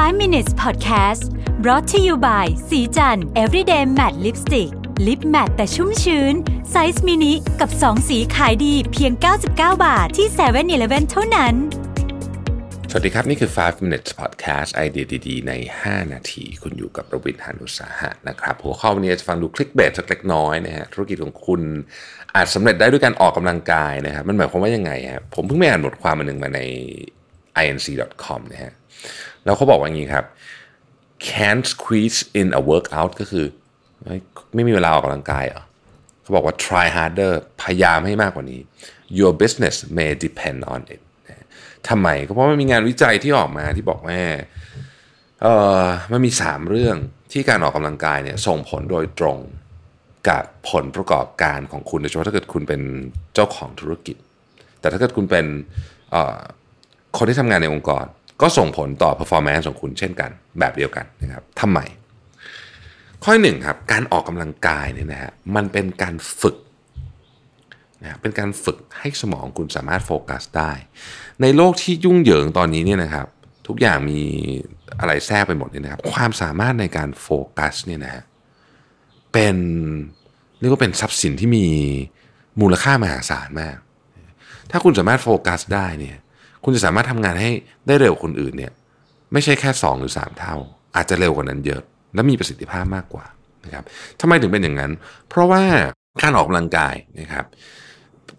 5 minutes podcast brought to you by ศรีจันทร์ everyday matte lipstick lip matte แต่ชุ่มชื้น ไซส์มินิกับ 2 สีขายดีเพียง 99 บาทที่7 e เ e ่ e อเท่านั้น สวัสดีครับ นี่คือ 5 minutes podcast ไอเดียดีๆ ใน 5 นาที คุณอยู่กับประวิทยานุสาหะนะครับ หัวข้อวันนี้จะฟังดู clickbait สักเล็กน้อยนะฮะ ธุรกิจของคุณอาจสำเร็จได้ด้วยการออกกำลังกายนะครับ มันหมายความว่ายังไงฮะผมเพิ่งไปอ่านบทความมาหนึ่งมาใน inc.com นะฮะ แล้วเขาบอกว่าอย่างนี้ครับ can't squeeze in a workout ก็คือไม่มีเวลาออกกำลังกายเหรอเขาบอกว่า try harder พยายามให้มากกว่านี้ your business may depend on it ทำไมก็เพราะมันมีงานวิจัยที่ออกมาที่บอกว่าเออมันมี 3 เรื่องที่การออกกำลังกายเนี่ยส่งผลโดยตรงกับผลประกอบการของคุณโดยเฉพาะถ้าเกิดคุณเป็นเจ้าของธุรกิจ แต่ถ้าเกิดคุณเป็นคนที่ทำงานในองค์กร ก็ส่งผลต่อ performance ของคุณเช่นกัน แบบเดียวกันนะครับทำไม ข้อหนึ่งครับ การออกกำลังกายเนี่ยนะฮะมันเป็นการฝึกนะเป็นการฝึกให้สมองคุณสามารถโฟกัสได้ ในโลกที่ยุ่งเหยิงตอนนี้เนี่ยนะครับ ทุกอย่างมีอะไรแทรกไปหมดเนี่ยนะครับ ความสามารถในการโฟกัสเนี่ยนะฮะเป็นเรียกว่าเป็นทรัพย์สินที่มีมูลค่ามหาศาลมาก ถ้าคุณสามารถโฟกัสได้เนี่ย คุณจะสามารถทำงานให้ได้เร็วคนอื่นเนี่ยไม่ใช่แค่ 2 หรือ 3 เท่า อาจจะเร็วกว่านั้นเยอะ และมีประสิทธิภาพมากกว่านะครับทำไมถึงเป็นอย่างนั้น เพราะว่าการออกกำลังกายนะครับ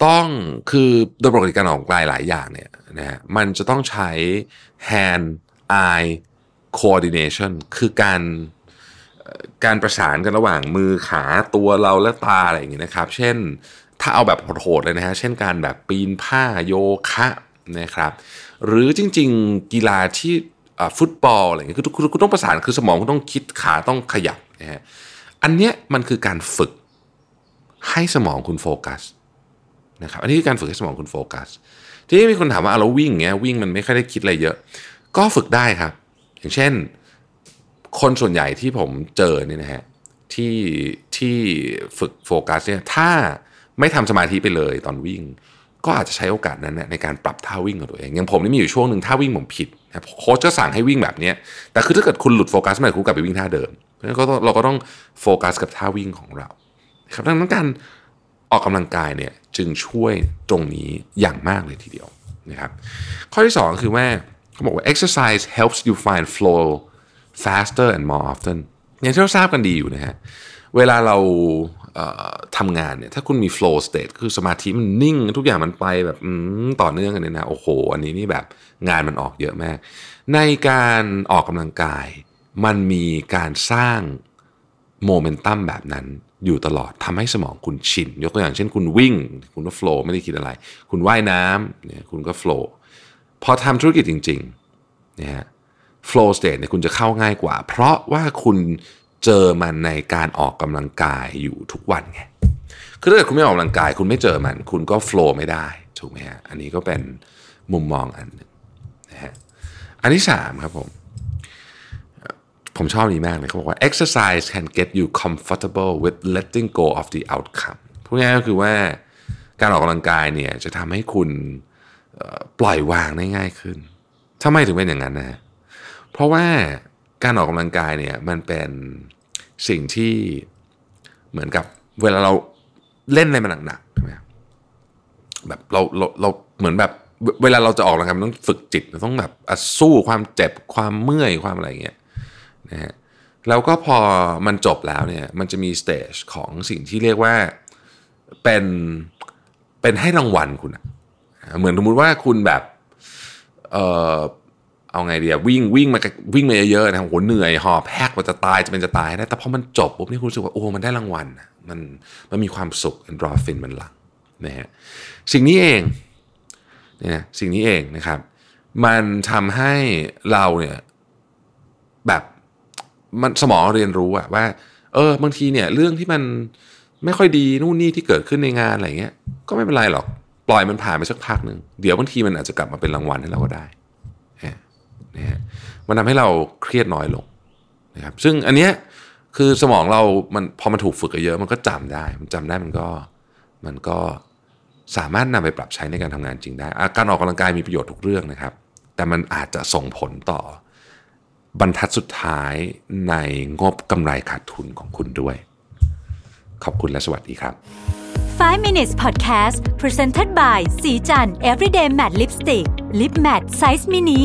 ต้องคือโดยปกติการออกกำลังกายหลายอย่างเนี่ยนะฮะมันจะต้องใช้ hand eye coordination คือการการประสานกันระหว่างมือขาตัวเราและตาอะไรอย่างเงี้ยนะครับ เช่นถ้าเอาแบบโหดๆเลยนะฮะ เช่นการแบบปีนผ้าโยคะ นะครับหรือจริง ๆ กีฬาที่ฟุตบอลอะไรเงี้ยคือคุณคุณต้องประสานคือสมองคุณต้องคิดขาต้องขยับนะฮะอันเนี้ยมันคือการฝึกให้สมองคุณโฟกัสนะครับอันนี้คือการฝึกให้สมองคุณโฟกัส ที่มีคนถามว่าเอาวิ่งเงี้ยวิ่งมันไม่ค่อยได้คิดอะไรเยอะ ก็ฝึกได้ครับ อย่างเช่น คนส่วนใหญ่ที่ผมเจอเนี่ยนะฮะที่ที่ฝึกโฟกัสเนี่ยถ้าไม่ทำสมาธิไปเลยตอนวิ่ง ก็อาจจะใช้โอกาสนั้นในการปรับท่าวิ่งของตัวเองอย่างผมนี่มีอยู่ช่วงหนึ่งท่าวิ่งผมผิดนะโค้ชก็สั่งให้วิ่งแบบนี้แต่คือถ้าเกิดคุณหลุดโฟกัสมื่อไหร่คุณกลับไปวิ่งท่าเดิมเพราะฉะนั้นก็ต้องเราก็ต้องโฟกัสกับท่าวิ่งของเราครับดังนั้นการออกกำลังกายเนี่ยจึงช่วยตรงนี้อย่างมากเลยทีเดียวนะครับข้อที่สองคือว่าเขาบอกว่า exercise helps you find flow faster and more often อย่างที่เราทราบกันดีอยู่นะฮะเวลาเรา ทำงานเนี่ยถ้าคุณมี flow state คือสมาธิมันนิ่ง ทุกอย่างมันไปแบบต่อเนื่องกันเนี่ยนะโอ้โห อันนี้นี่แบบงานมันออกเยอะมาก ในการออกกำลังกาย มันมีการสร้างโมเมนตัมแบบนั้นอยู่ตลอดทำให้สมองคุณชิน ยกตัวอย่างเช่นคุณวิ่ง คุณก็ flow ไม่ได้คิดอะไร คุณว่ายน้ำเนี่ยคุณก็ flow พอทำธุรกิจจริงๆเนี่ยฮะ flow state เนี่ยคุณจะเข้าง่ายกว่า เพราะว่าคุณ เจอมันในการออกกำลังกายอยู่ทุกวันไงคือถ้าเกิดคุณไม่ออกกำลังกาย คุณไม่เจอมัน คุณก็ flow ไม่ได้ถูกไหมฮะอันนี้ก็เป็นมุมมองอันหนึ่งนะฮะอันที่สามครับผมผมชอบนี้มากเลยเขาบอกว่า exercise can get you comfortable with letting go of the outcome พูดง่ายก็คือว่าการออกกำลังกายเนี่ยจะทำให้คุณปล่อยวางได้ง่ายขึ้นทำไมถึงเป็นอย่างนั้นนะฮะเพราะว่า การออกกำลังกายเนี่ยมันเป็นสิ่งที่เหมือนกับเวลาเราเล่นอะไรมาหนักๆใช่ไหมครับแบบเราเราเราเหมือนแบบเวลาเราจะออกกำลังกายมันต้องฝึกจิตต้องแบบสู้ความเจ็บความเมื่อยความอะไรเงี้ยนะฮะแล้วก็พอมันจบแล้วเนี่ยมันจะมีสเตจของสิ่งที่เรียกว่าเป็นเป็นให้รางวัลคุณอะเหมือนสมมติว่าคุณแบบเออ เอาไงดีอะวิ่งวิ่งมาวิ่งมาเยอะๆนะครับโหเหนื่อยหอบแพกกว่าจะตายจะเป็นจะตายได้แต่พอมันจบปุ๊บนี่คุณรู้สึกว่าโอ้มันได้รางวัลมันมันมีความสุขเอนโดรฟินมันหลั่งนะฮะสิ่งนี้เองเนี่ยสิ่งนี้เองนะครับ มันทำให้เราเนี่ยแบบมันสมองเรียนรู้อะว่า เออบางทีเนี่ยเรื่องที่มันไม่ค่อยดีนู่นนี่ที่เกิดขึ้นในงานอะไรเงี้ย ก็ไม่เป็นไรหรอก ปล่อยมันผ่านไปสักพักหนึ่งเดี๋ยวบางทีมันอาจจะกลับมาเป็นรางวัลให้เราก็ได้ นะฮะมันทำให้เราเครียดน้อยลงนะครับซึ่งอันเนี้ยคือสมองเรามันพอมันถูกฝึกเยอะมันก็จำได้ มันจำได้มันก็มันก็สามารถนำไปปรับใช้ในการทำงานจริงได้ การออกกำลังกายมีประโยชน์ทุกเรื่องนะครับ แต่มันอาจจะส่งผลต่อบรรทัดสุดท้ายในงบกำไรขาดทุนของคุณด้วย ขอบคุณและสวัสดีครับ 5 minutes podcast presented by สีจัน everyday matte lipstick lip matte size mini